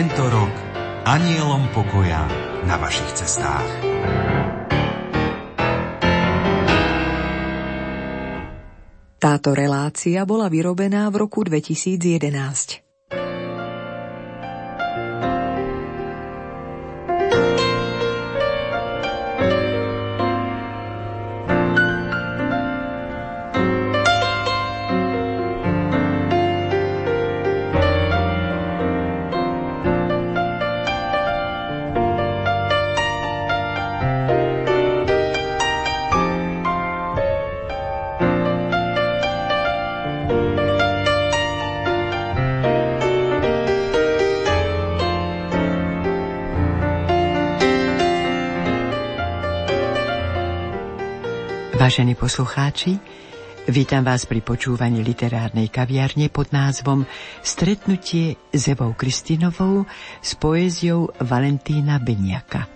tento rok anielom pokoja na vašich cestách. Táto relácia bola vyrobená v roku 2011. poslucháči, vítam vás pri počúvaní literárnej kaviarne pod názvom Stretnutie s Evou Kristinovou s poéziou Valentína Beniaka.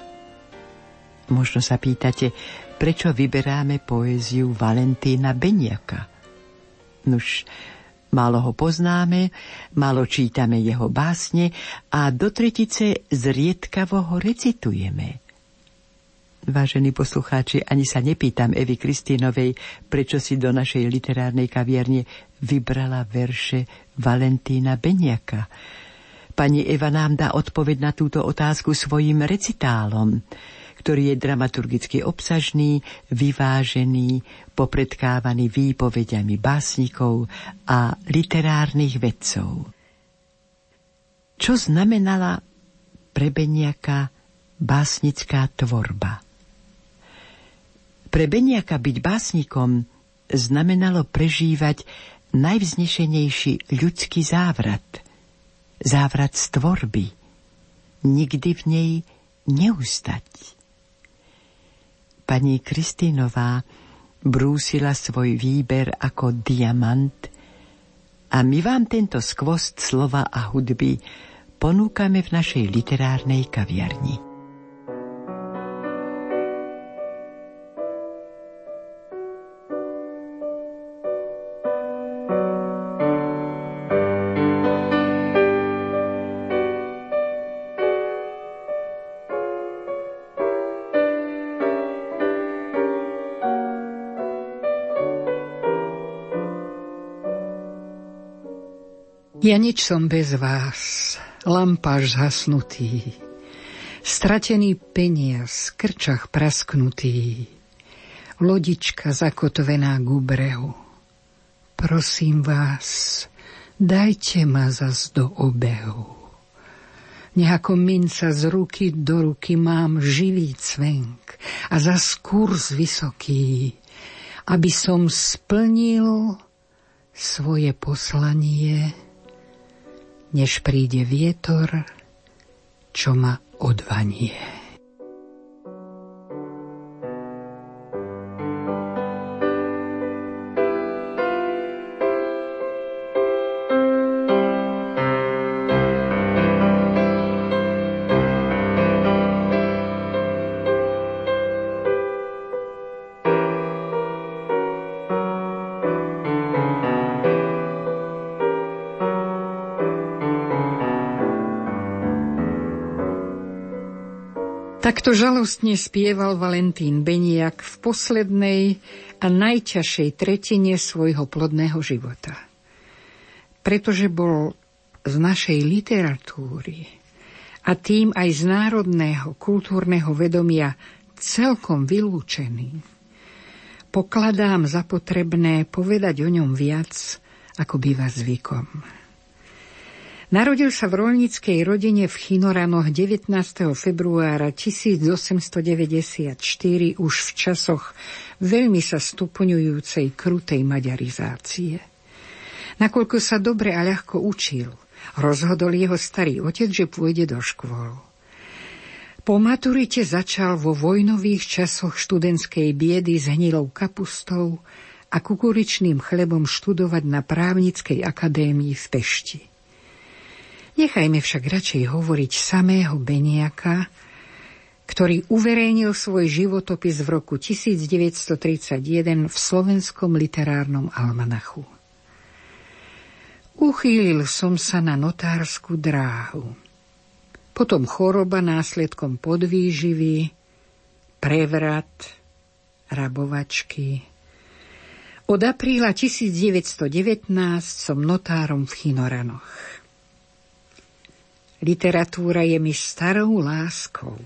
Možno sa pýtate, prečo vyberáme poéziu Valentína Beniaka? Nuž, málo ho poznáme, málo čítame jeho básne a do tretice zriedkavo ho recitujeme – Vážení poslucháči, ani sa nepýtam Evy Kristínovej, prečo si do našej literárnej kaviarne vybrala verše Valentína Beniaka. Pani Eva nám dá odpoveď na túto otázku svojim recitálom, ktorý je dramaturgicky obsažný, vyvážený, popredkávaný výpovediami básnikov a literárnych vedcov. Čo znamenala pre Beniaka básnická tvorba? Pre Beniaka byť básnikom znamenalo prežívať najvznešenejší ľudský závrat. Závrat z tvorby. Nikdy v nej neustať. Pani Kristínová brúsila svoj výber ako diamant a my vám tento skvost slova a hudby ponúkame v našej literárnej kaviarni. Ja nič som bez vás, lampáž zhasnutý, stratený peniaz, krčach prasknutý, lodička zakotvená k brehu. Prosím vás, dajte ma zas do obehu. Nech ako minca z ruky do ruky mám živý cvenk a za kurz vysoký, aby som splnil svoje poslanie než príde vietor, čo ma odvanie. Takto žalostne spieval Valentín Beniak v poslednej a najťažšej tretine svojho plodného života. Pretože bol z našej literatúry a tým aj z národného kultúrneho vedomia celkom vylúčený, pokladám za potrebné povedať o ňom viac, ako býva zvykom. Narodil sa v rolníckej rodine v Chinoranoch 19. februára 1894 už v časoch veľmi sa stupňujúcej krutej maďarizácie. Nakoľko sa dobre a ľahko učil, rozhodol jeho starý otec, že pôjde do škôl. Po maturite začal vo vojnových časoch študentskej biedy s hnilou kapustou a kukuričným chlebom študovať na právnickej akadémii v Pešti. Nechajme však radšej hovoriť samého Beniaka, ktorý uverejnil svoj životopis v roku 1931 v slovenskom literárnom almanachu. Uchýlil som sa na notárskú dráhu. Potom choroba následkom podvýživy, prevrat, rabovačky. Od apríla 1919 som notárom v Chinoranoch. Literatúra je mi starou láskou.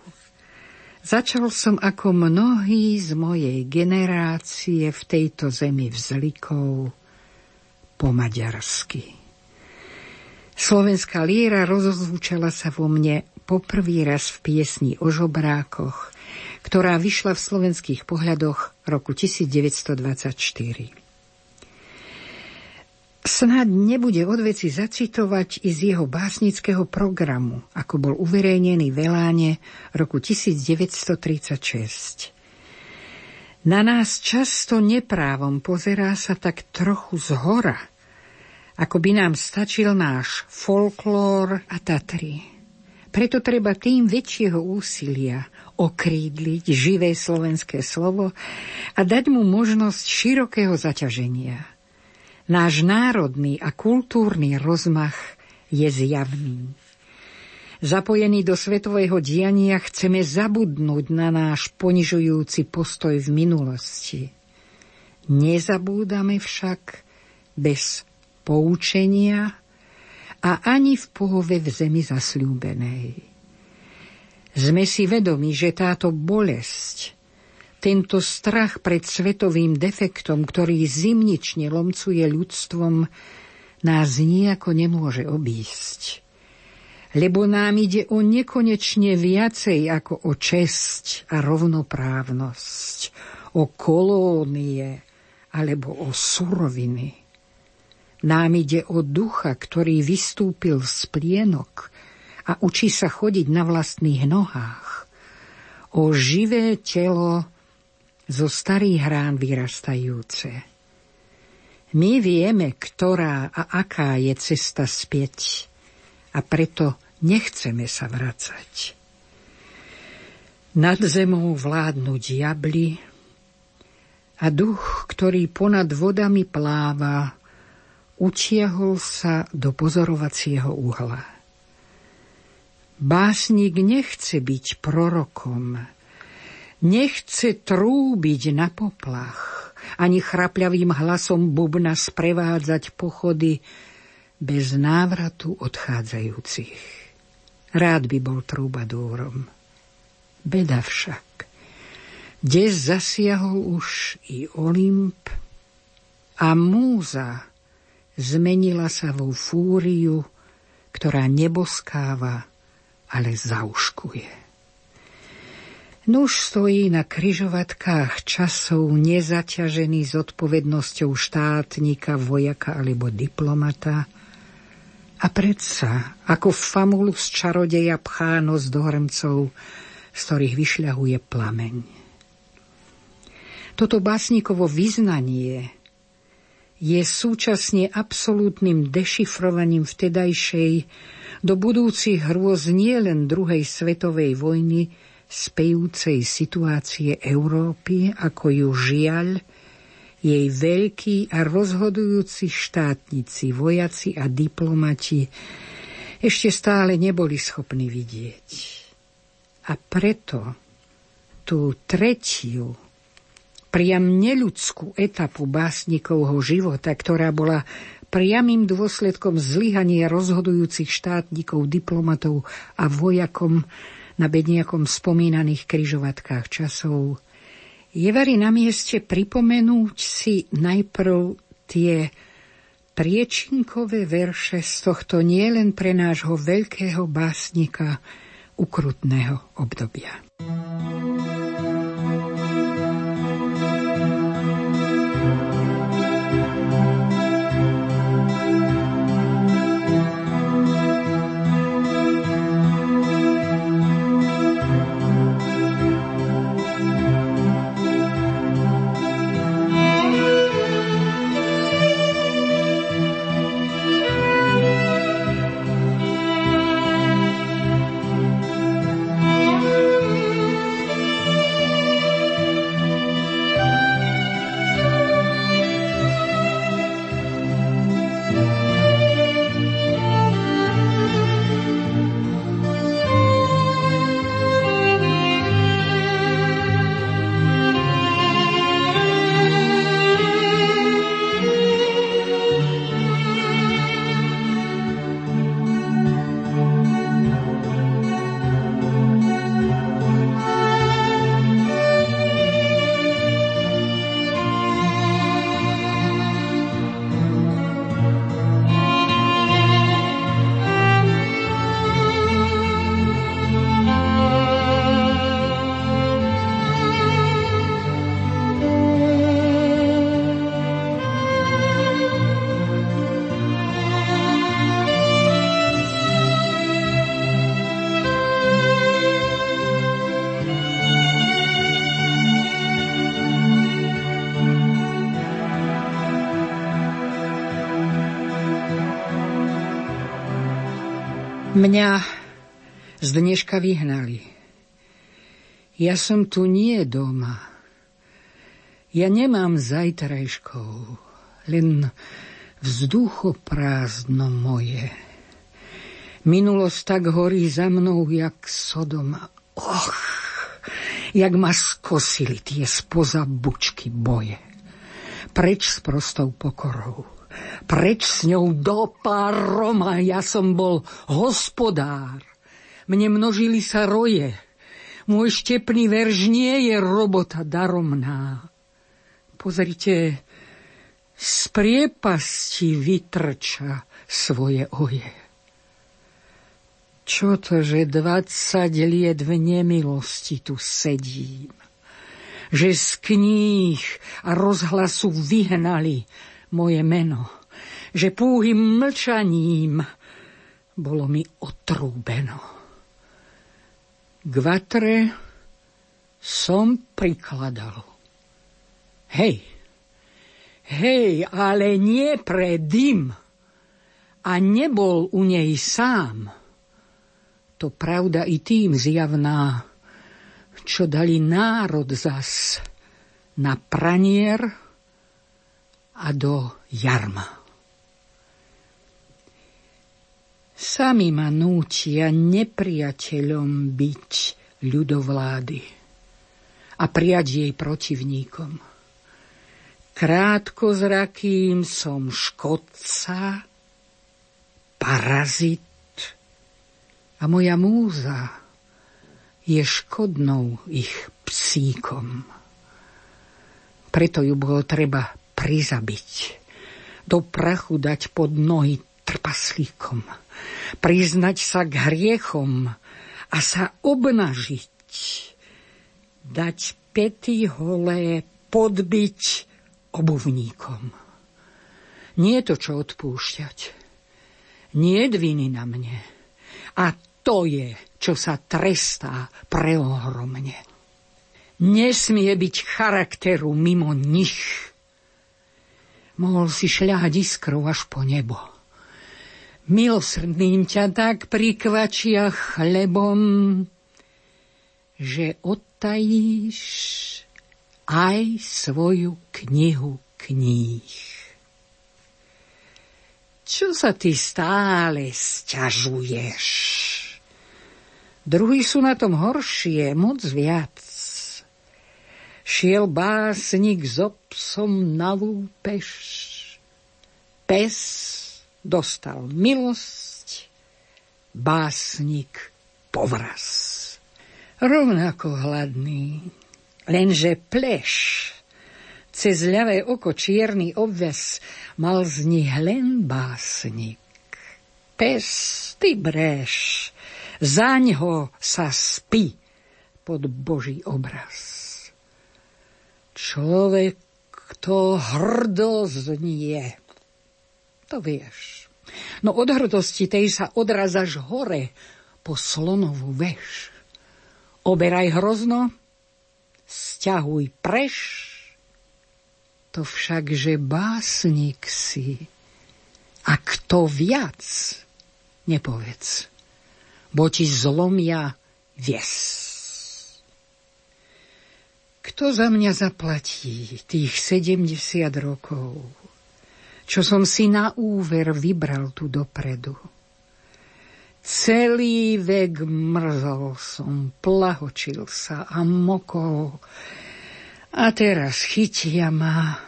Začal som ako mnohí z mojej generácie v tejto zemi vzlikov po maďarsky. Slovenská líra rozozvučala sa vo mne poprvý raz v piesni o žobrákoch, ktorá vyšla v slovenských pohľadoch roku 1924. Snad nebude od veci zacitovať i z jeho básnického programu, ako bol uverejnený v Eláne roku 1936. Na nás často neprávom pozerá sa tak trochu z hora – ako by nám stačil náš folklór a Tatry. Preto treba tým väčšieho úsilia okrídliť živé slovenské slovo a dať mu možnosť širokého zaťaženia. Náš národný a kultúrny rozmach je zjavný. Zapojení do svetového diania chceme zabudnúť na náš ponižujúci postoj v minulosti. Nezabúdame však bez poučenia a ani v pohove v zemi zasľúbenej. Sme si vedomi, že táto bolesť, tento strach pred svetovým defektom, ktorý zimnične lomcuje ľudstvom, nás nejako nemôže obísť. Lebo nám ide o nekonečne viacej ako o česť a rovnoprávnosť, o kolónie alebo o suroviny. Nám ide o ducha, ktorý vystúpil z plienok a učí sa chodiť na vlastných nohách. O živé telo zo starých rán vyrastajúce. My vieme, ktorá a aká je cesta späť a preto nechceme sa vracať. Nad zemou vládnu diabli a duch, ktorý ponad vodami pláva, utiahol sa do pozorovacieho uhla. Básnik nechce byť prorokom, nechce trúbiť na poplach, ani chrapľavým hlasom bubna sprevádzať pochody bez návratu odchádzajúcich. Rád by bol trúbadúrom. Beda však. Des zasiahol už i Olymp a múza zmenila sa vo fúriu, ktorá neboskáva, ale zauškuje. Nuž stojí na kryžovatkách časov nezaťažený s odpovednosťou štátnika, vojaka alebo diplomata a predsa ako famulus čarodeja pchá nos do z ktorých vyšľahuje plameň. Toto básnikovo vyznanie je súčasne absolútnym dešifrovaním vtedajšej do budúcich hrôz nielen druhej svetovej vojny spejúcej situácie Európy, ako ju žiaľ, jej veľkí a rozhodujúci štátnici, vojaci a diplomati ešte stále neboli schopní vidieť. A preto tú tretiu priam neľudskú etapu básnikovho života, ktorá bola priamým dôsledkom zlyhania rozhodujúcich štátnikov, diplomatov a vojakom na bedniakom spomínaných kryžovatkách časov, je vari na mieste pripomenúť si najprv tie priečinkové verše z tohto nielen pre nášho veľkého básnika ukrutného obdobia. Mňa z dneška vyhnali. Ja som tu nie doma. Ja nemám zajtrajškov, len vzduchoprázdno moje. Minulosť tak horí za mnou, jak Sodoma. Och, jak ma skosili tie spoza bučky boje. Preč s prostou pokorou, preč s ňou do paroma, ja som bol hospodár. Mne množili sa roje, môj štepný verž nie je robota daromná. Pozrite, z priepasti vytrča svoje oje. Čo to, že dvadsať liet v nemilosti tu sedím? Že z kníh a rozhlasu vyhnali moje meno. Že púhým mlčaním bolo mi otrúbeno. K som prikladal. Hej, hej, ale nie pre dym. A nebol u nej sám to pravda i tým zjavná, čo dali národ zas na pranier a do jarma. Sami ma nútia nepriateľom byť ľudovlády a prijať jej protivníkom. Krátko zrakým som škodca, parazit, a moja múza je škodnou ich psíkom. Preto ju bolo treba prizabiť, do prachu dať pod nohy trpaslíkom, priznať sa k hriechom a sa obnažiť, dať pety holé podbiť obuvníkom. Nie to čo odpúšťať. Nie je na mne. A to je, čo sa trestá preohromne. Nesmie byť charakteru mimo nich. Mohol si šľahať iskrou až po nebo. Milosrdným ťa tak prikvačia chlebom, že odtajíš aj svoju knihu kníh. Čo sa ty stále sťažuješ? Druhí sú na tom horšie, moc viac. Šiel básnik s obsom na lúpež. Pes dostal milosť, básnik povraz. Rovnako hladný, lenže pleš cez ľavé oko čierny obves mal z nich len básnik. Pes, ty breš, Zaň ho sa spí pod Boží obraz. Človek, kto hrdo znie, to vieš. No od hrdosti tej sa odrazaš hore po slonovú veš. Oberaj hrozno, stiahuj preš, to však, že básnik si. A kto viac, nepovedz bo ti zlomia vies. Kto za mňa zaplatí tých 70 rokov, čo som si na úver vybral tu dopredu? Celý vek mrzol som, plahočil sa a mokol. A teraz chytia ma,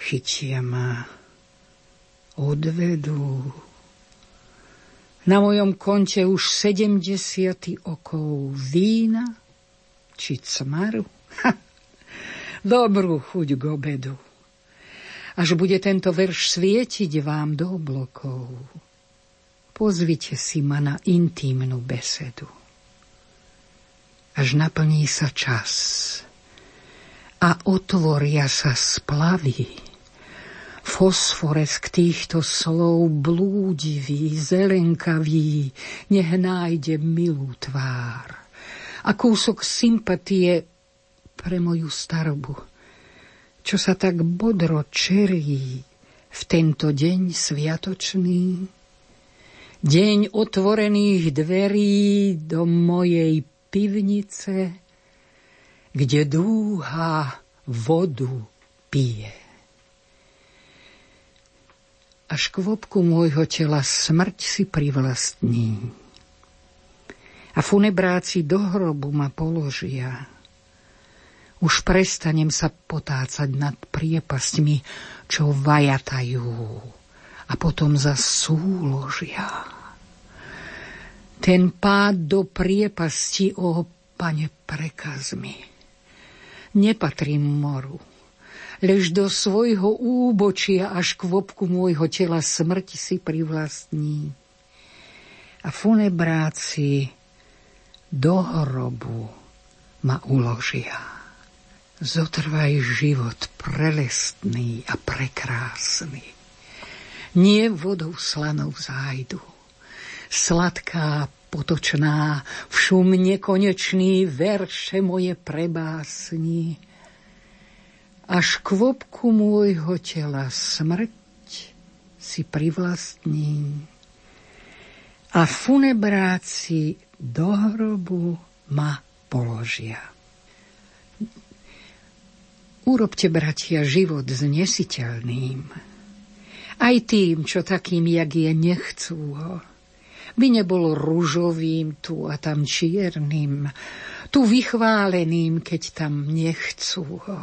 chytia ma, odvedú na mojom konte už 70 okov vína či cmaru. Ha, dobrú chuť k obedu. Až bude tento verš svietiť vám do oblokov, pozvite si ma na intímnu besedu. Až naplní sa čas a otvoria sa splavy Fosforesk týchto slov blúdivý, zelenkavý, nech nájde milú tvár. A kúsok sympatie pre moju starobu, čo sa tak bodro čerí v tento deň sviatočný. Deň otvorených dverí do mojej pivnice, kde dúha vodu pije. A škvopku môjho tela smrť si privlastní. A funebráci do hrobu ma položia. Už prestanem sa potácať nad priepastmi, čo vajatajú a potom za súložia. Ten pád do priepasti, o pane, prekaz mi. Nepatrím moru, lež do svojho úbočia až kvopku môjho tela smrti si privlastní. A funebráci do hrobu ma uložia. Zotrvaj život prelestný a prekrásny nie vodou slanou zájdu. Sladká, potočná, v šum nekonečný verše moje prebásni. Až kvopku môjho tela smrť si privlastní a funebráci do hrobu ma položia. Urobte, bratia, život znesiteľným aj tým, čo takým, jak je, nechcú ho. By nebol rúžovým tu a tam čiernym, tu vychváleným, keď tam nechcú ho.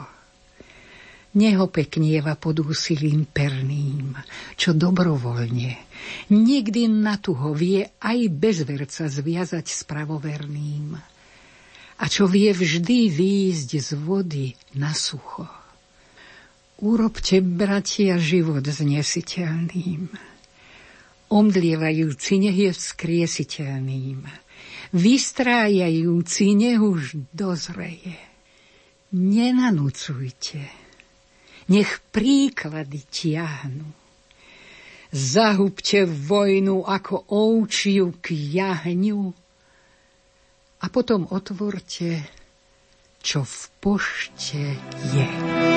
Neho peknieva pod úsilím perným, čo dobrovoľne, nikdy na tuho vie aj bez verca zviazať s pravoverným. A čo vie vždy výjsť z vody na sucho. Urobte, bratia, život znesiteľným. Omdlievajúci nech je vzkriesiteľným. Vystrájajúci nech už dozreje. Nenanúcujte. Nech príklady tiahnu. Zahubte vojnu ako ovčiu k jahňu a potom otvorte, čo v pošte je.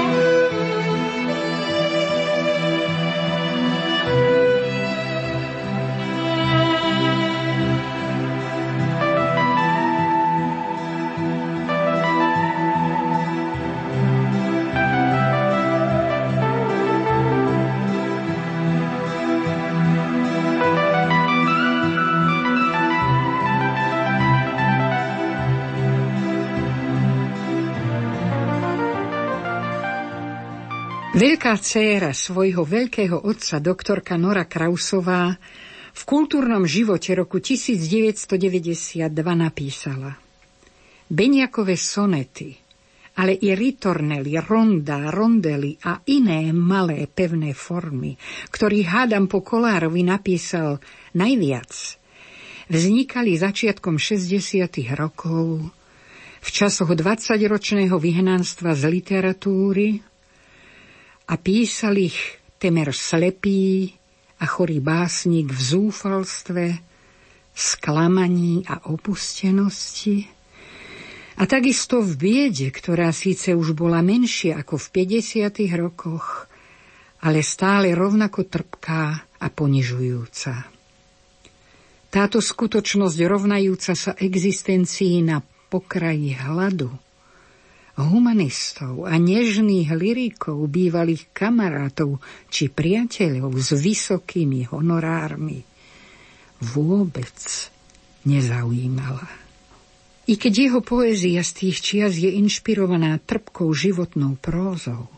Veľká dcéra svojho veľkého otca, doktorka Nora Krausová, v kultúrnom živote roku 1992 napísala Beniakové sonety, ale i ritornely, ronda, rondely a iné malé pevné formy, ktorý hádam po Kolárovi napísal najviac, vznikali začiatkom 60. rokov v časoch 20-ročného vyhnanstva z literatúry, a písal ich temer slepý a chorý básnik v zúfalstve, sklamaní a opustenosti. A takisto v biede, ktorá síce už bola menšia ako v 50. rokoch, ale stále rovnako trpká a ponižujúca. Táto skutočnosť rovnajúca sa existencii na pokraji hladu – humanistov a nežných lirikov, bývalých kamarátov či priateľov s vysokými honorármi vôbec nezaujímala. I keď jeho poézia z tých čias je inšpirovaná trpkou životnou prózou,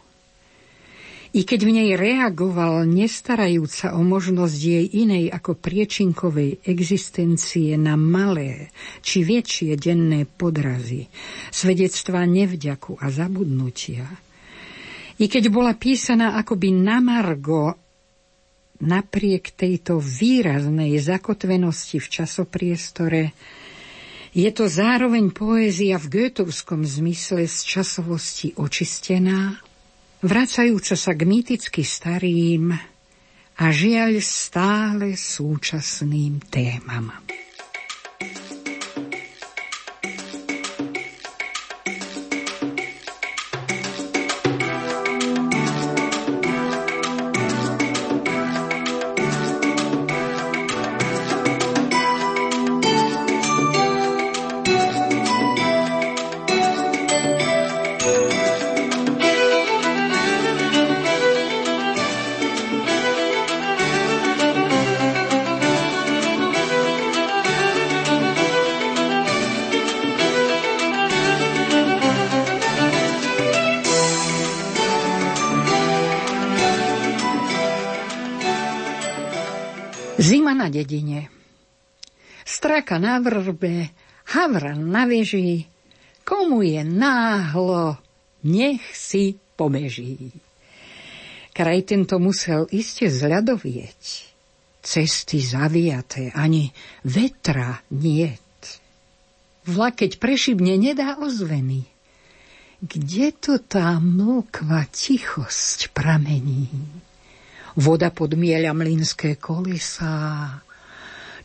i keď v nej reagoval nestarajúc sa o možnosť jej inej ako priečinkovej existencie na malé či väčšie denné podrazy, svedectvá nevďaku a zabudnutia. I keď bola písaná akoby na margo napriek tejto výraznej zakotvenosti v časopriestore, je to zároveň poézia v goetovskom zmysle z časovosti očistená vracajúca sa k mýticky starým a žiaľ stále súčasným témam. Dedine. Straka na vrbe, havran na veži, komu je náhlo, nech si pobeží. Kraj tento musel iste zľadovieť. Cesty zaviaté, ani vetra niet. Vlak, keď prešibne, nedá ozveny. Kde to tá mlkva tichosť pramení? Voda podmieľa mlynské kolesa,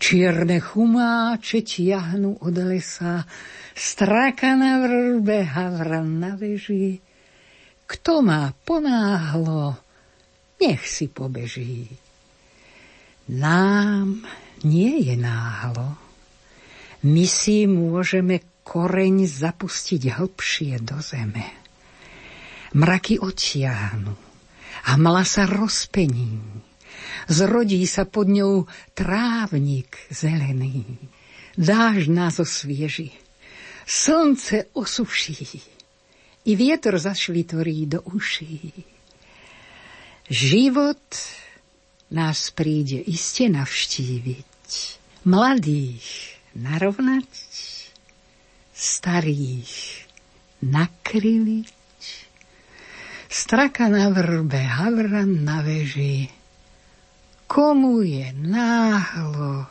čierne chumáče tiahnu od lesa, straka na vrbe, havran na veži. Kto má ponáhlo, nech si pobeží. Nám nie je náhlo. My si môžeme koreň zapustiť hlbšie do zeme. Mraky odtiahnu, a mala sa rozpení. Zrodí sa pod ňou trávnik zelený. Dáž nás osvieži, slnce osuší i vietor zašlitorí do uší. Život nás príde iste navštíviť, mladých narovnať, starých nakryliť straka na vrbe, havran na veži. Komu je náhlo,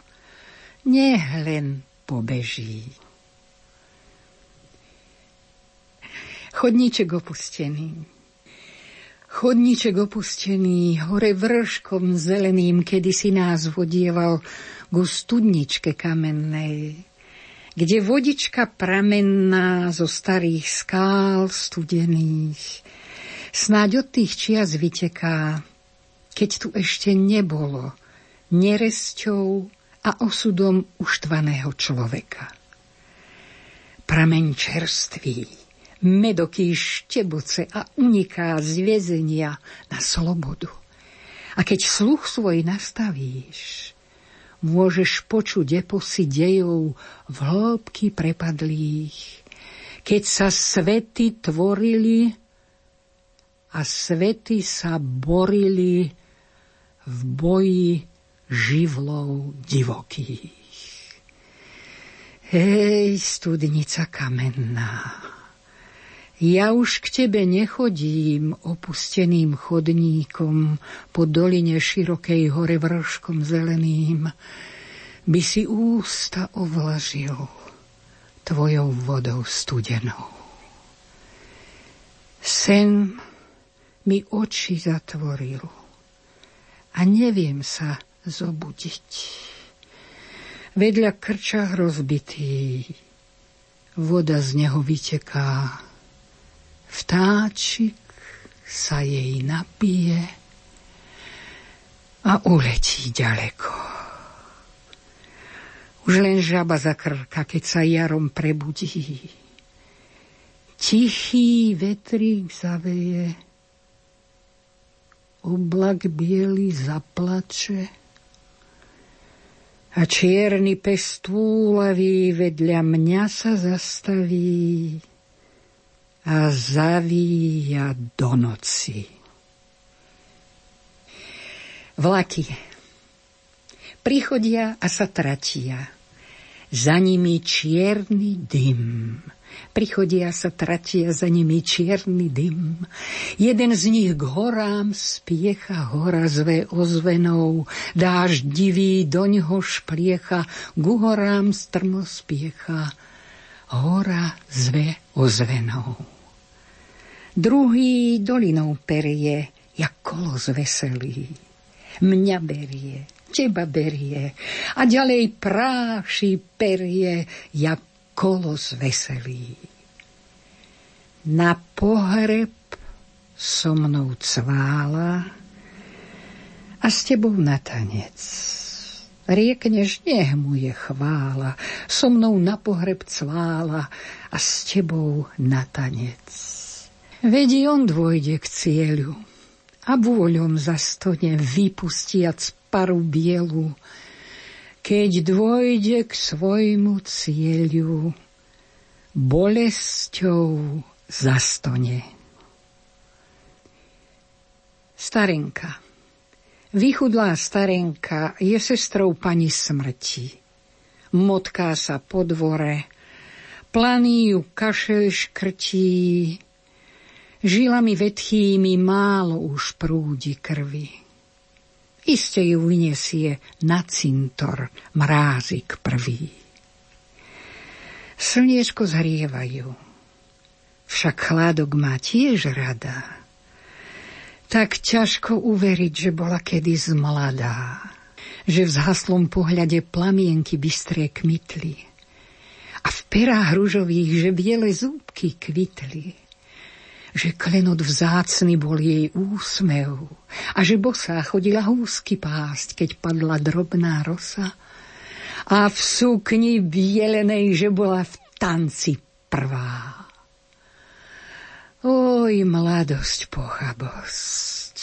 nech len pobeží. Chodníček opustený. Chodníček opustený, hore vrškom zeleným, kedy si nás vodieval ku studničke kamennej, kde vodička pramenná zo starých skál studených Snáď od tých čias vyteká, keď tu ešte nebolo neresťou a osudom uštvaného človeka. Prameň čerstvý, medoký šteboce a uniká z väzenia na slobodu. A keď sluch svoj nastavíš, môžeš počuť eposy dejov v hĺbky prepadlých, keď sa svety tvorili a svety sa borili v boji živlov divokých. Hej, studnica kamenná, ja už k tebe nechodím opusteným chodníkom po doline širokej hore vrškom zeleným, by si ústa ovlažil tvojou vodou studenou. Sen mi oči zatvoril a neviem sa zobudiť. Vedľa krča rozbitý, voda z neho vyteká, vtáčik sa jej napije a uletí ďaleko. Už len žaba zakrka, keď sa jarom prebudí. Tichý vetrík zaveje, oblak biely zaplače a čierny pes túlavý vedľa mňa sa zastaví a zavíja do noci. Vlaky prichodia a sa tratia. Za nimi čierny dym prichodia sa tratia za nimi čierny dym. Jeden z nich k horám spiecha, hora zve ozvenou, dáž divý doňho špliecha, k horám strmo spiecha, hora zve ozvenou. Druhý dolinou perie, jak kolos veselý. Mňa berie, teba berie a ďalej práši perie, jak kolos veselý. Na pohreb so mnou cvála a s tebou na tanec. Riekneš, nech mu je chvála, so mnou na pohreb cvála a s tebou na tanec. Vedí on dôjde k cieľu a vôľom zastone vypustiac paru bielu, keď dôjde k svojmu cieľu, bolesťou zastone. Starenka, Vychudlá starenka je sestrou pani smrti. Motká sa po dvore, planý ju kašel škrtí, žilami vetchými málo už prúdi krvi. Iste ju vyniesie na cintor mrázik prvý. Slniečko zhrievajú, však chládok má tiež rada. Tak ťažko uveriť, že bola kedy zmladá, že v zhaslom pohľade plamienky bystré kmitli. A v perách ružových, že biele zúbky kvitli, že klenot vzácny bol jej úsmev a že bosá chodila húsky pásť, keď padla drobná rosa a v sukni bielenej, že bola v tanci prvá. Oj, mladosť, pochabosť,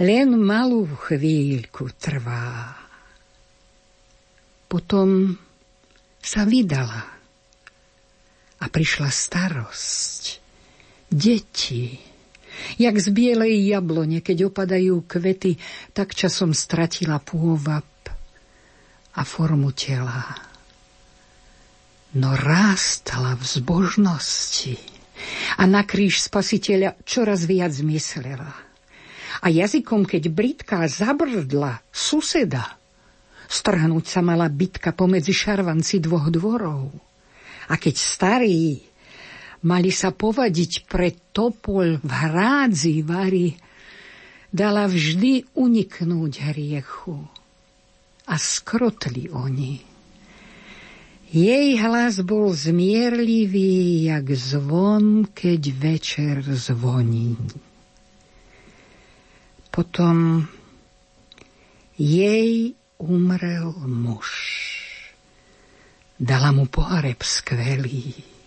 len malú chvíľku trvá. Potom sa vydala a prišla starosť, deti, jak z bielej jablone, keď opadajú kvety, tak časom stratila pôvab a formu tela. No rástala v zbožnosti a na kríž spasiteľa čoraz viac myslela. A jazykom, keď Britka zabrdla suseda, strhnúť sa mala bitka pomedzi šarvanci dvoch dvorov. A keď starí mali sa povadiť pre topol v hrádzi vary, dala vždy uniknúť hriechu. A skrotli oni. Jej hlas bol zmierlivý, jak zvon, keď večer zvoní. Potom jej umrel muž. Dala mu pohareb skvelý.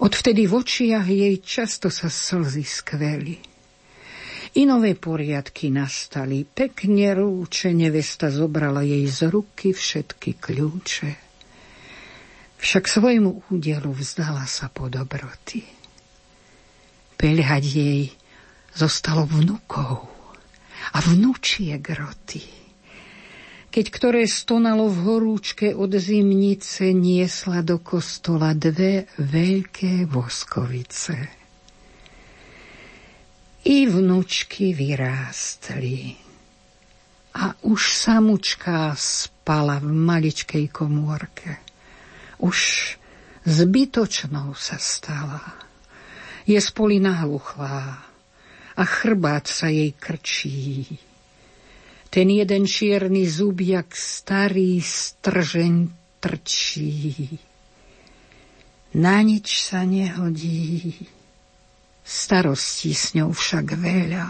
Odvtedy v očiach jej často sa slzy skveli. I nové poriadky nastali, pekne rúče, nevesta zobrala jej z ruky všetky kľúče však svojmu údelu vzdala sa po dobroty. Peľhať jej zostalo vnukov a vnúčie groty. Keď ktoré stonalo v horúčke od zimnice, niesla do kostola dve veľké voskovice. I vnúčky vyrástli. A už samučka spala v maličkej komórke už zbytočnou sa stala. Je spolina hluchlá a chrbát sa jej krčí. Ten jeden čierny zub, jak starý stržeň trčí. Na nič sa nehodí, starostí s ňou však veľa.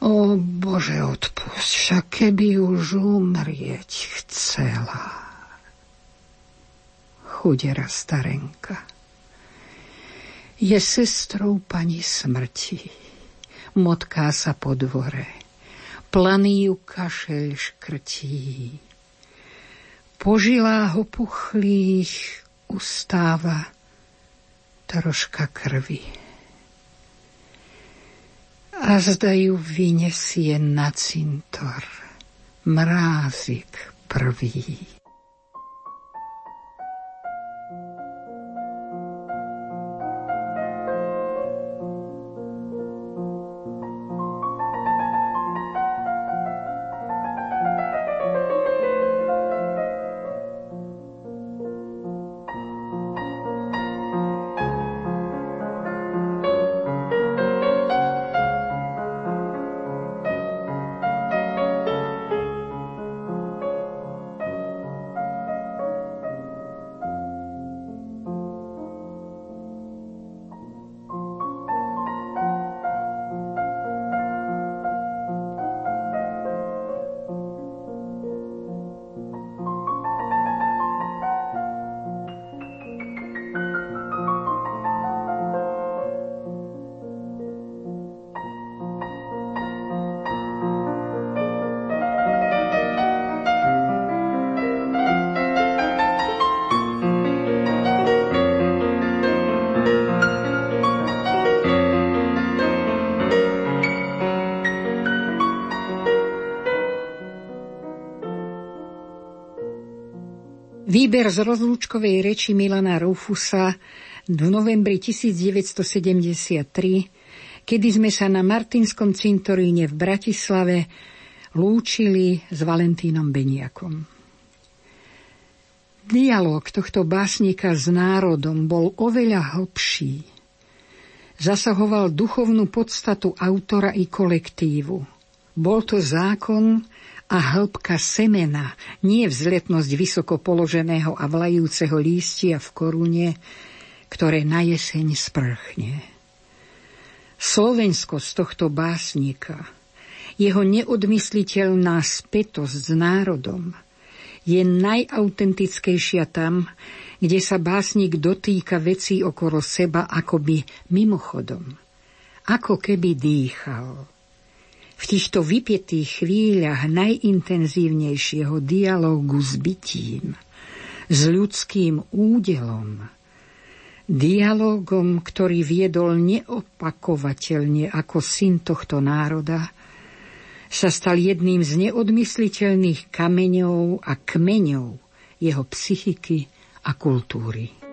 O Bože, odpusť, však keby už umrieť chcela chudera starenka. Je sestrou pani smrti. Motká sa po dvore. Planý ju kašel škrtí. Požilá ho puchlých ustáva troška krvi. A zda ju vyniesie na cintor mrázik prvý. Výber z rozlúčkovej reči Milana Rufusa v novembri 1973, kedy sme sa na Martinskom cintoríne v Bratislave lúčili s Valentínom Beniakom. Dialóg tohto básnika s národom bol oveľa hlbší. Zasahoval duchovnú podstatu autora i kolektívu. Bol to zákon, a hĺbka semena, nie vzletnosť vysoko položeného a vlajúceho lístia v korune, ktoré na jeseň sprchne. Slovensko z tohto básnika, jeho neodmysliteľná spätosť s národom, je najautentickejšia tam, kde sa básnik dotýka vecí okolo seba akoby mimochodom, ako keby dýchal. V týchto vypietých chvíľach najintenzívnejšieho dialógu s bytím, s ľudským údelom, dialógom, ktorý viedol neopakovateľne ako syn tohto národa, sa stal jedným z neodmysliteľných kameňov a kmeňov jeho psychiky a kultúry.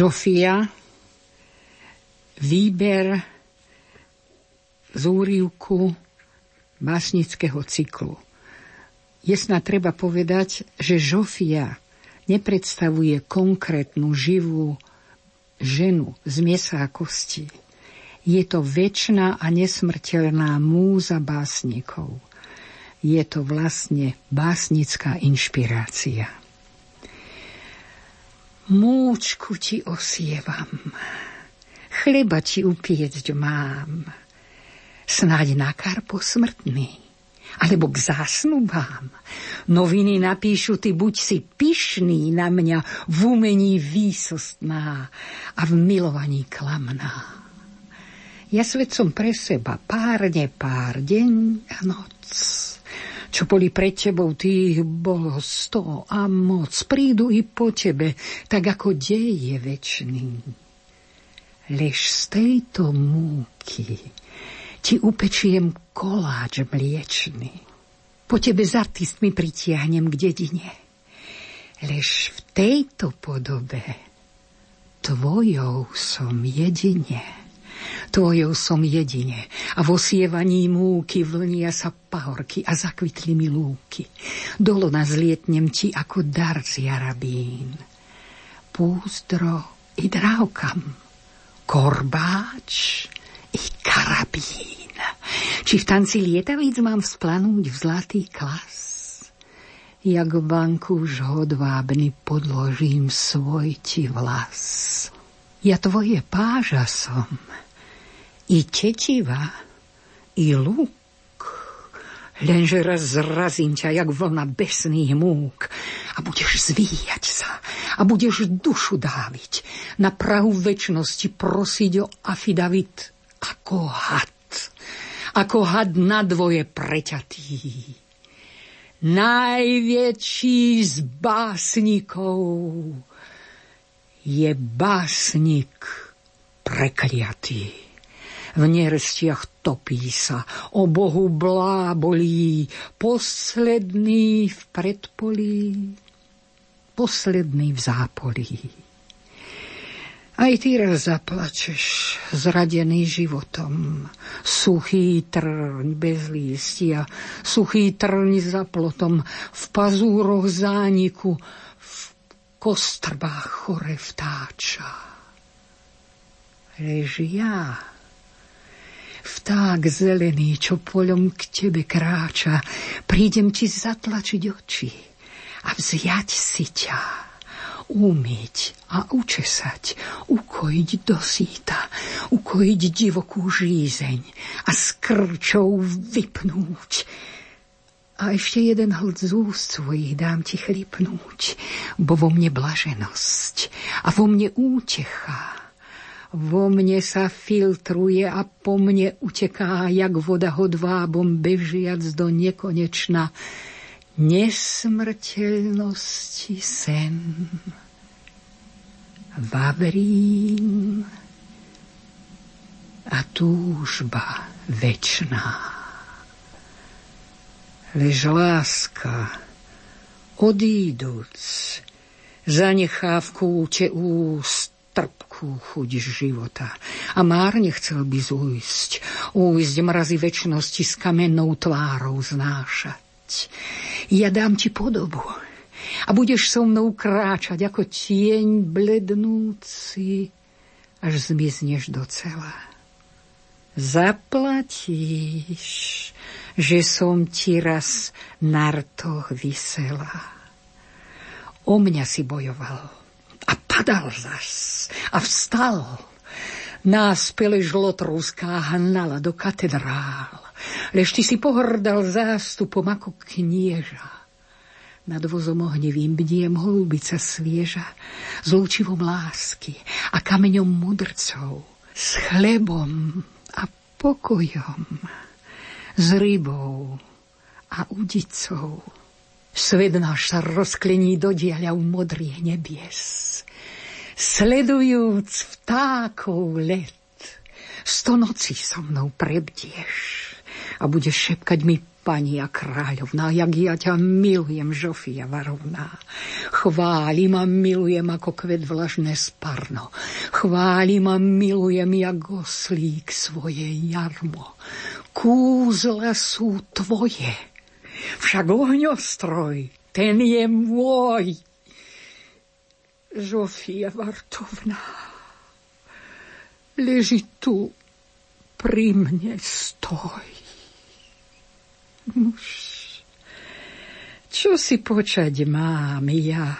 Žofia, výber z úrivku básnického cyklu. Je snad treba povedať, že Žofia nepredstavuje konkrétnu živú ženu z miesa a kosti. Je to väčšná a nesmrteľná múza básnikov. Je to vlastne básnická inšpirácia. Múčku ti osievam, chleba ti upiecť mám, snáď na karpo smrtný, alebo k zásnubám. Noviny napíšu, ty buď si pyšný na mňa, v umení výsostná a v milovaní klamná. Ja svet som pre seba, pár, deň a noc čo boli pred tebou, tých bolo sto a moc. Prídu i po tebe, tak ako dej je večný. Lež z tejto múky ti upečiem koláč mliečný. Po tebe s artistmi pritiahnem k dedine. Lež v tejto podobe tvojou som jedine. Tvojou som jedine a v osievaní múky vlnia sa pahorky a zakvitli mi lúky. Dolo nazlietnem ti ako dar z jarabín. Púzdro i drávkam, korbáč i karabín. Či v tanci lietavíc mám vzplanúť v zlatý klas? Jak už hodvábny podložím svoj ti vlas. Ja tvoje páža som, i tetiva, i luk, Lenže raz zrazím ťa, jak vlna besných múk a budeš zvíjať sa a budeš dušu dáviť. Na prahu väčšnosti prosiť o afidavit ako had. Ako had na dvoje preťatý. Najväčší z básnikov je básnik prekliatý v nerestiach topí sa, o Bohu blábolí, posledný v predpolí, posledný v zápolí. Aj ty raz zaplačeš, zradený životom, suchý trň bez lístia, suchý trň za plotom, v pazúroch zániku, v kostrbách chore vtáča. Lež ja, vták zelený, čo poľom k tebe kráča, prídem ti zatlačiť oči a vziať si ťa, umyť a učesať, ukojiť do síta, ukojiť divokú žízeň a s krčou vypnúť. A ešte jeden hlad z úst svojich dám ti chlipnúť, bo vo mne blaženosť a vo mne útecha vo mne sa filtruje a po mne uteká, jak voda hodvábom bežiac do nekonečna nesmrteľnosti sen. Vavrín a túžba večná. Lež láska, odíduc, zanechá v kúte úst trpkú chuť života. A márne chcel by zújsť, újsť mrazy väčšnosti s kamennou tvárou znášať. Ja dám ti podobu a budeš so mnou kráčať ako tieň blednúci, až zmizneš docela. Zaplatíš, že som ti raz na rtoch vysela. O mňa si bojoval a padal zas a vstal. Náspele žlotrúská hnala do katedrál, lež si pohrdal zástupom ako knieža. Nad vozom ohnivým bdiem holubica svieža, s lúčivom lásky a kameňom mudrcov, s chlebom a pokojom, s rybou a udicou. Svet náš sa rozklení do diaľav modrých nebies. Sledujúc vtákov let, sto nocí so mnou prebdieš a budeš šepkať mi Pani a kráľovná, jak ja ťa milujem, Žofia varovná. Chválim a milujem ako kvet vlažné sparno. Chválim a milujem jak oslík svoje jarmo. Kúzla sú tvoje však ohňostroj, ten je môj. Žofia Vartovná leží tu pri mne stoj. Muž, čo si počať mám ja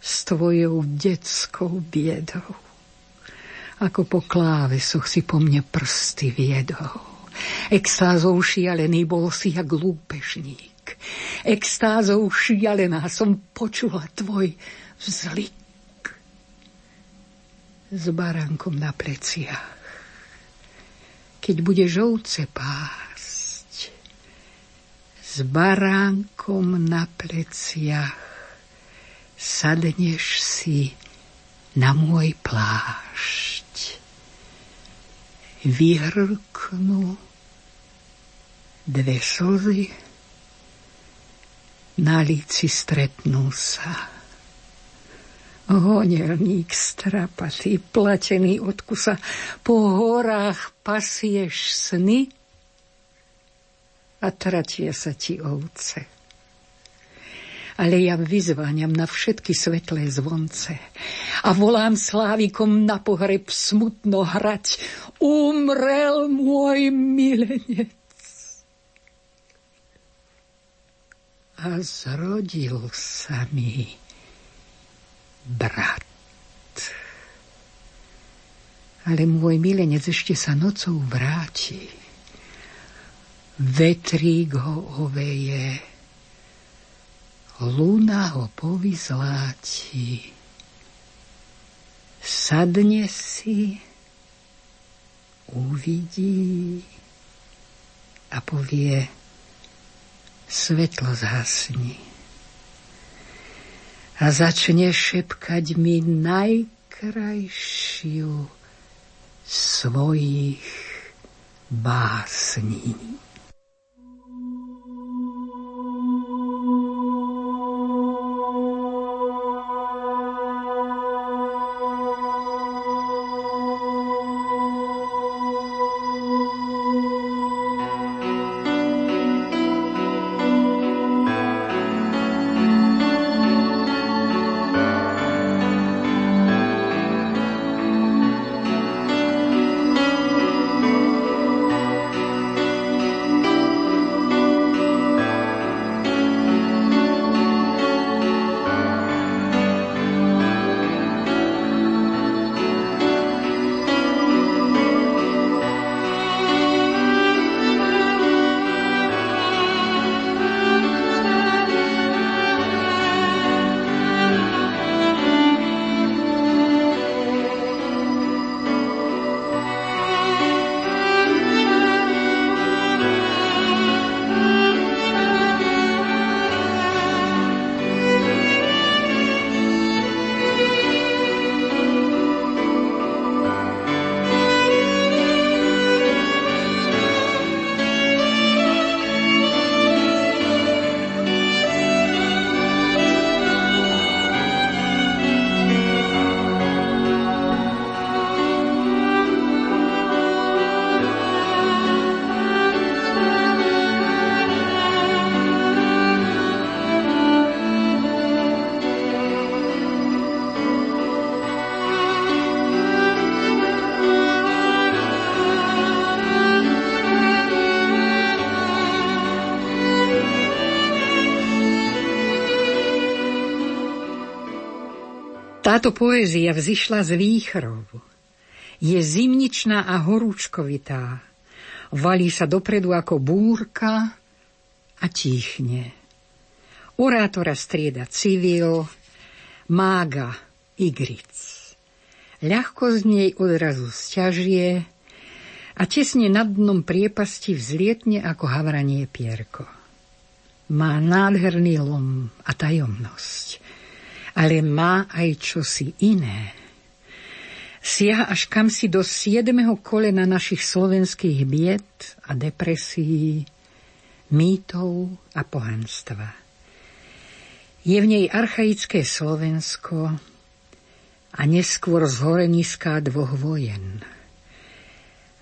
s tvojou detskou biedou? Ako po klávesoch si po mne prsty viedol. Extázou šialený bol si jak lúpežník extázou šialená som počula tvoj vzlik s baránkom na pleciach. Keď bude žovce pásť, s baránkom na pleciach sadneš si na môj plášť. Vyhrknú dve slzy na líci stretnú sa. Honelník strapatý, platený od kusa, po horách pasieš sny a tratie sa ti ovce. Ale ja vyzváňam na všetky svetlé zvonce a volám slávikom na pohreb smutno hrať. Umrel môj milenec. A zrodil sa mi brat. Ale môj milenec ešte sa nocou vráti. Vetrík ho oveje, luna ho povyzláti. Sadne si, uvidí a povie, svetlo zhasni. A začne šepkať mi najkrajšiu svojich básní. Táto poézia vzýšla z výchrov. Je zimničná a horúčkovitá. Valí sa dopredu ako búrka a tichne. Orátora strieda civil, mága igric. Ľahko z nej odrazu sťažie a tesne nad dnom priepasti vzlietne ako havranie pierko. Má nádherný lom a tajomnosť ale má aj čosi iné. Siaha až kam si do siedmeho kolena našich slovenských bied a depresí, mýtov a pohanstva. Je v nej archaické Slovensko a neskôr zhoreniská dvoch vojen.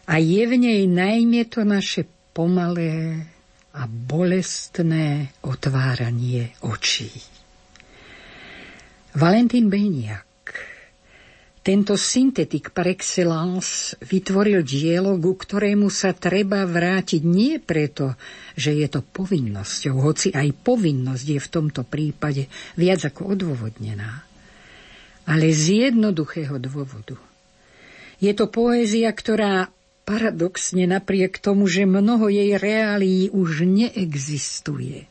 A je v nej najmä to naše pomalé a bolestné otváranie očí. Valentín Beniak, tento syntetik par excellence vytvoril dielo, ku ktorému sa treba vrátiť nie preto, že je to povinnosťou, hoci aj povinnosť je v tomto prípade viac ako odôvodnená, ale z jednoduchého dôvodu. Je to poézia, ktorá paradoxne napriek tomu, že mnoho jej reálí už neexistuje,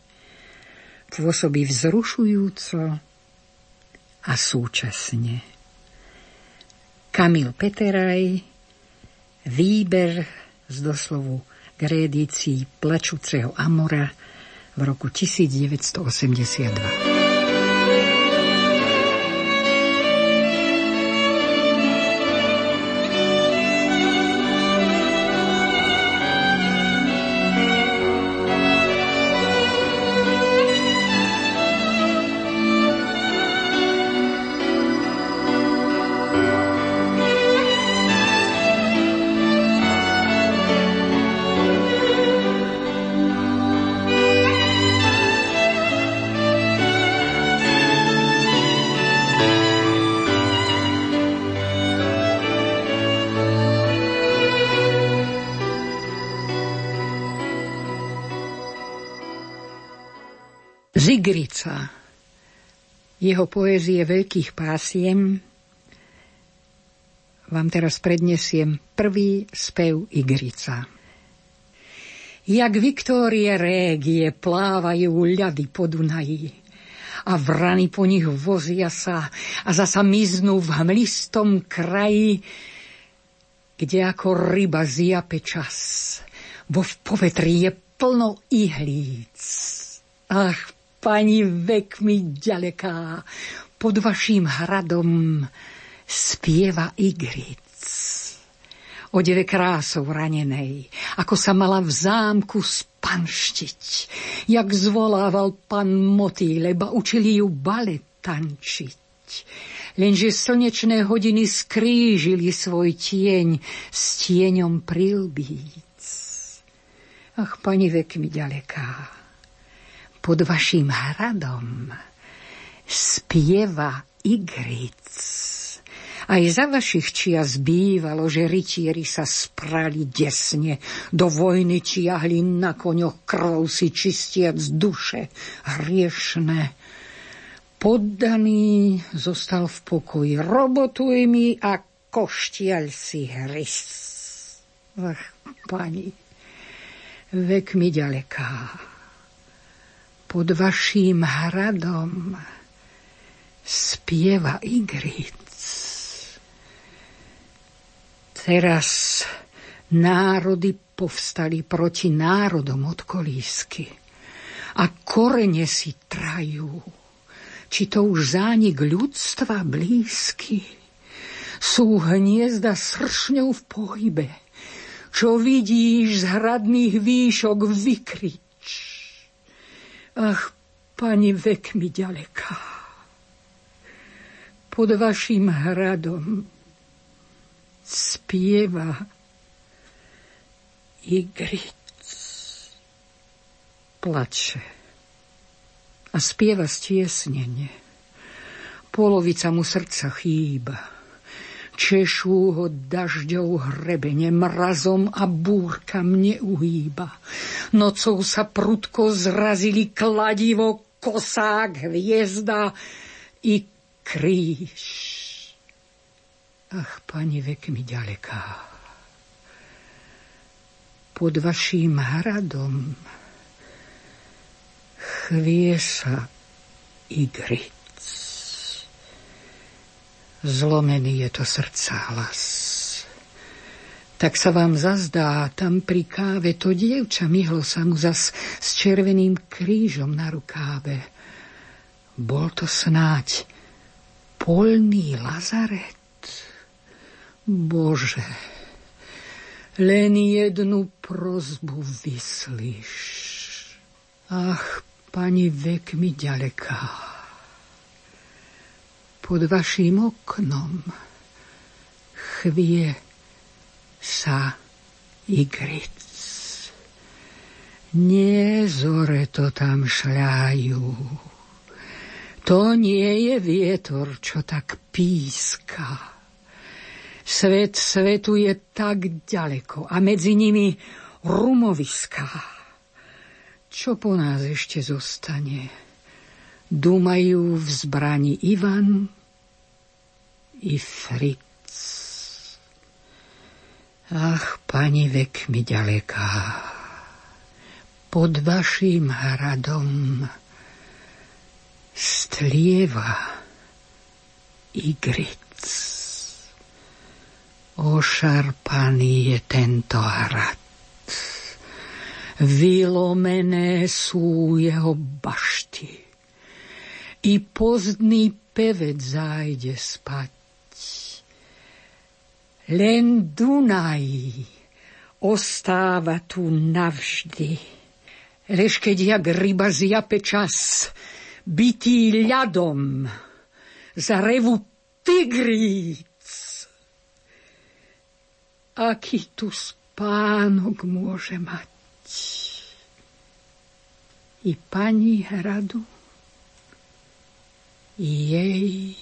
pôsobí vzrušujúco, a súčasne. Kamil Peteraj, výber z doslovu k Plačúceho Amora v roku 1982. Zigrica. Jeho poézie veľkých pásiem vám teraz prednesiem prvý spev Igrica. Jak Viktórie Régie plávajú ľady po Dunaji a vrany po nich vozia sa a zasa miznú v hmlistom kraji, kde ako ryba zjape čas, bo v povetri je plno ihlíc. Ach, pani vek mi ďaleká, pod vaším hradom spieva Igrit odeve krásou ranenej, ako sa mala v zámku spanštiť, jak zvolával pan Motý, leba učili ju balet tančiť. Lenže slnečné hodiny skrížili svoj tieň s tieňom prilbíc. Ach, pani vek mi ďaleká, pod vašim hradom spieva Igric. Aj za vašich čias bývalo, že rytieri sa sprali desne, do vojny čiahli na koňoch krv si čistiac duše hriešne. Poddaný zostal v pokoji, robotuj mi a koštiaľ si hrys. Ach, pani, vek mi ďaleká. Pod vaším hradom spieva Igrit. Teraz národy povstali proti národom od kolísky a korene si trajú. Či to už zánik ľudstva blízky? Sú hniezda sršňou v pohybe. Čo vidíš z hradných výšok, vykrič. Ach, pani, vek mi ďaleká. Pod vašim hradom spieva Igric. Plače a spieva stiesnenie. Polovica mu srdca chýba. Češú ho dažďou hrebene, mrazom a búrkam neuhýba. Nocou sa prudko zrazili kladivo, kosák, hviezda i kríž. Ach, pani, vek mi ďaleká. Pod vaším hradom chvie sa Igric. Zlomený je to srdca hlas. Tak sa vám zazdá, tam pri káve to dievča myhlo sa mu zas s červeným krížom na rukáve. Bol to snáď polný Lazaret. Bože, len jednu prozbu vyslíš. Ach, pani vek mi ďaleká. Pod vašim oknom chvie sa igric. Nie zore to tam šľajú. To nie je vietor, čo tak píska Svet svetu je tak ďaleko a medzi nimi rumoviská. Čo po nás ešte zostane? Dumajú v zbrani Ivan i Fritz. Ach, pani vek mi ďaleká, pod vašim hradom stlieva Igrit. Ošarpaný je tento hrad. Vylomené sú jeho bašty. I pozdný pevec zájde spať. Len Dunaj ostáva tu navždy. Lež keď jak ryba zjape čas, bytý ľadom, zarevu tigrík, aký tu spánok môže mať. I pani hradu, i jej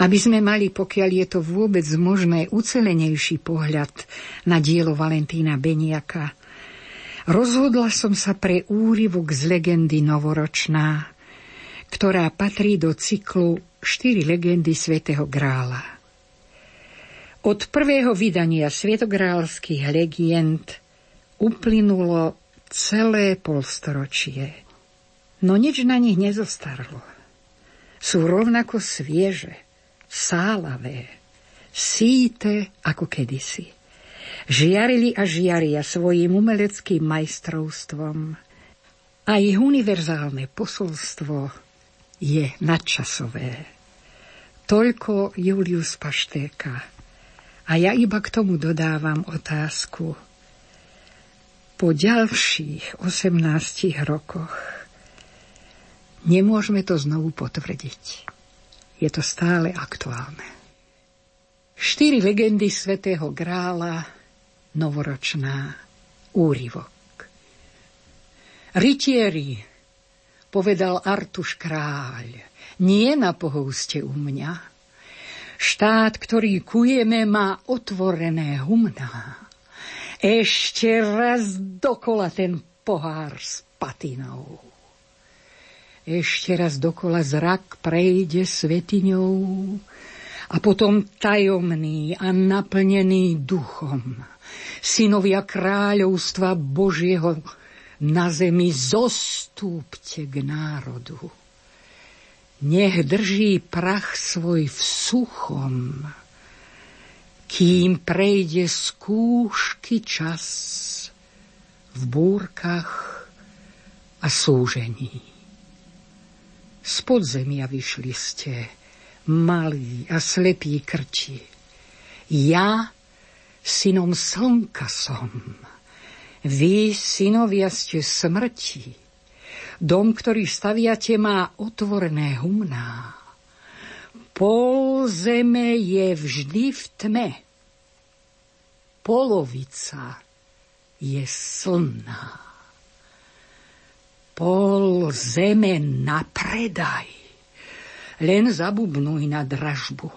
Aby sme mali, pokiaľ je to vôbec možné, ucelenejší pohľad na dielo Valentína Beniaka, rozhodla som sa pre úryvok z legendy Novoročná, ktorá patrí do cyklu Štyri legendy svätého Grála. Od prvého vydania svetográlskych legend uplynulo celé polstoročie, no nič na nich nezostarlo. Sú rovnako svieže, sálavé, síte ako kedysi. Žiarili a žiaria svojim umeleckým majstrovstvom a ich univerzálne posolstvo je nadčasové. Toľko Julius Paštéka. A ja iba k tomu dodávam otázku. Po ďalších 18 rokoch nemôžeme to znovu potvrdiť je to stále aktuálne. Štyri legendy svätého Grála, novoročná úryvok. Rytieri, povedal Artuš kráľ, nie na pohouste u mňa. Štát, ktorý kujeme, má otvorené humná. Ešte raz dokola ten pohár s patinou. Ešte raz dokola zrak prejde svetiňou a potom tajomný a naplnený duchom. Synovia kráľovstva Božieho na zemi zostúpte k národu. Nech drží prach svoj v suchom, kým prejde skúšky čas v búrkach a súžení. Z podzemia vyšli ste, malí a slepí krči. Ja synom slnka som. Vy, synovia, ste smrti. Dom, ktorý staviate, má otvorené humná. Pol zeme je vždy v tme. Polovica je slnná pol zeme na predaj. Len zabubnuj na dražbu.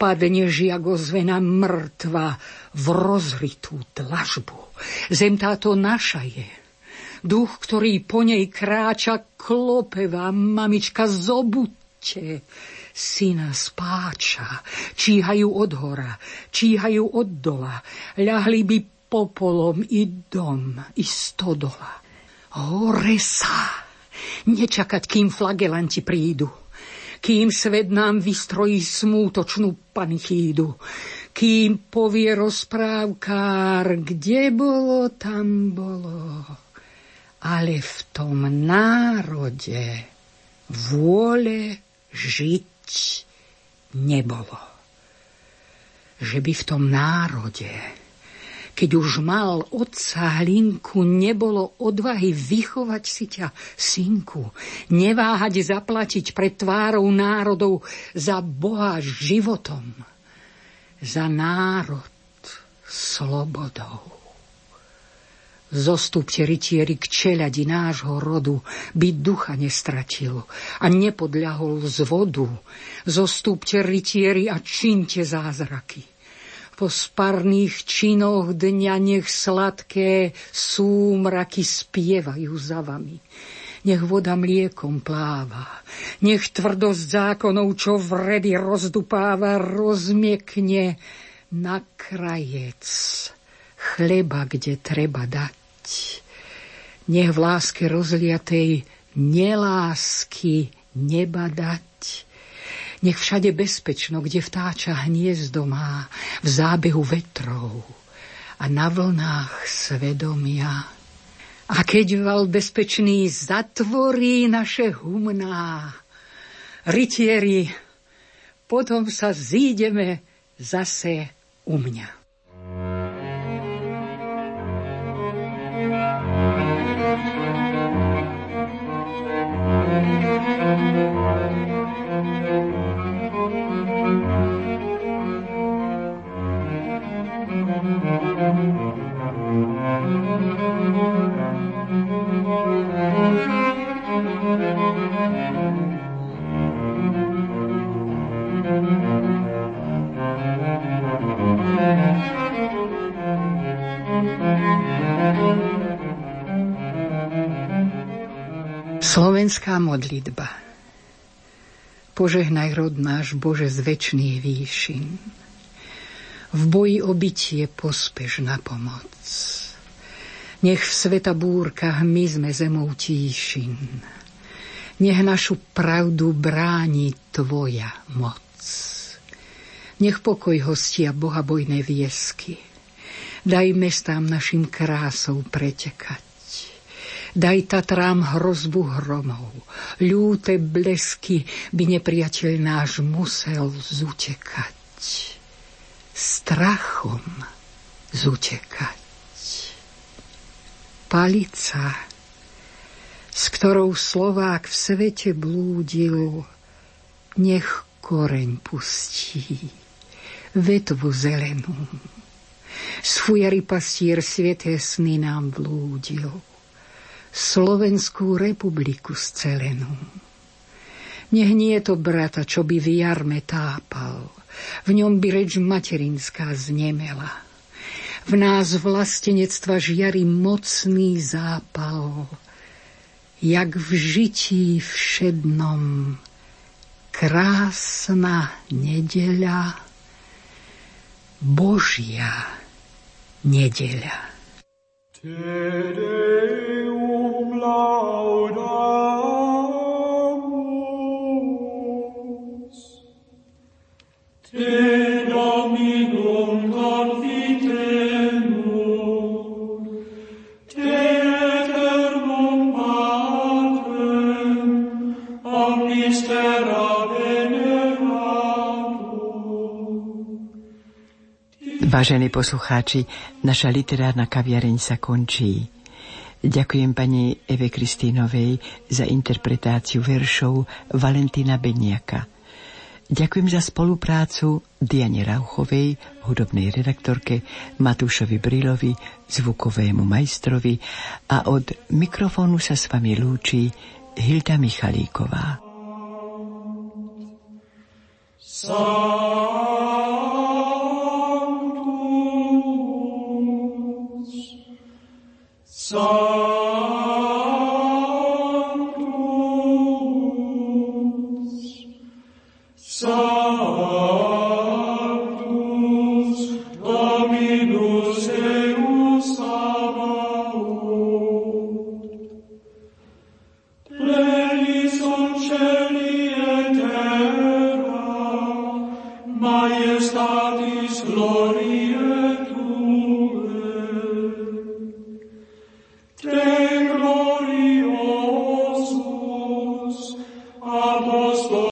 Padne žiak ozvena mŕtva v rozritú dlažbu. Zem táto naša je. Duch, ktorý po nej kráča, klopeva, mamička, zobuďte syna spáča. Číhajú od hora, číhajú od dola, ľahli by popolom i dom, i stodola. Hore sa! Nečakať, kým flagelanti prídu. Kým svet nám vystrojí smútočnú panichídu. Kým povie rozprávkár, kde bolo, tam bolo. Ale v tom národe vôle žiť nebolo. Že by v tom národe keď už mal otca hlinku, nebolo odvahy vychovať si ťa, synku, neváhať zaplatiť pred tvárou národov za Boha životom, za národ slobodou. Zostupte rytieri k čeľadi nášho rodu, by ducha nestratil a nepodľahol z vodu. Zostupte rytieri a činte zázraky po sparných činoch dňa nech sladké súmraky spievajú za vami. Nech voda mliekom pláva, nech tvrdosť zákonov, čo vredy rozdupáva, rozmiekne na krajec chleba, kde treba dať. Nech v láske rozliatej nelásky neba dať nech všade bezpečno, kde vtáča hniezdo má, v zábehu vetrov a na vlnách svedomia. A keď val bezpečný zatvorí naše humná, rytieri, potom sa zídeme zase u mňa. Slovenská modlitba. Požehnaj rod náš Bože z väčšných výšin. V boji obytie pospeš na pomoc. Nech v sveta búrkach my sme zemou tíšin. Nech našu pravdu bráni Tvoja moc. Nech pokoj hostia bohabojné viesky. Daj mestám našim krásou pretekať Daj Tatrám hrozbu hromov, ľúte blesky by nepriateľ náš musel zutekať. Strachom zutekať. Palica, s ktorou Slovák v svete blúdil, nech koreň pustí, vetvu zelenú. Z fujary pastier svieté sny nám blúdil Slovenskú republiku scelenú. Nech nie je to brata, čo by v jarme tápal, v ňom by reč materinská znemela. V nás vlastenectva žiari mocný zápal, jak v žití všednom krásna nedeľa, Božia nedeľa. Tede Vážení poslucháči, naša literárna kaviareň sa končí. Ďakujem pani Eve Kristínovej za interpretáciu veršov Valentína Beniaka. Ďakujem za spoluprácu Diane Rauchovej, hudobnej redaktorke, Matúšovi Brilovi, zvukovému majstrovi a od mikrofónu sa s vami lúči Hilda Michalíková. Sanctus, Sanctus.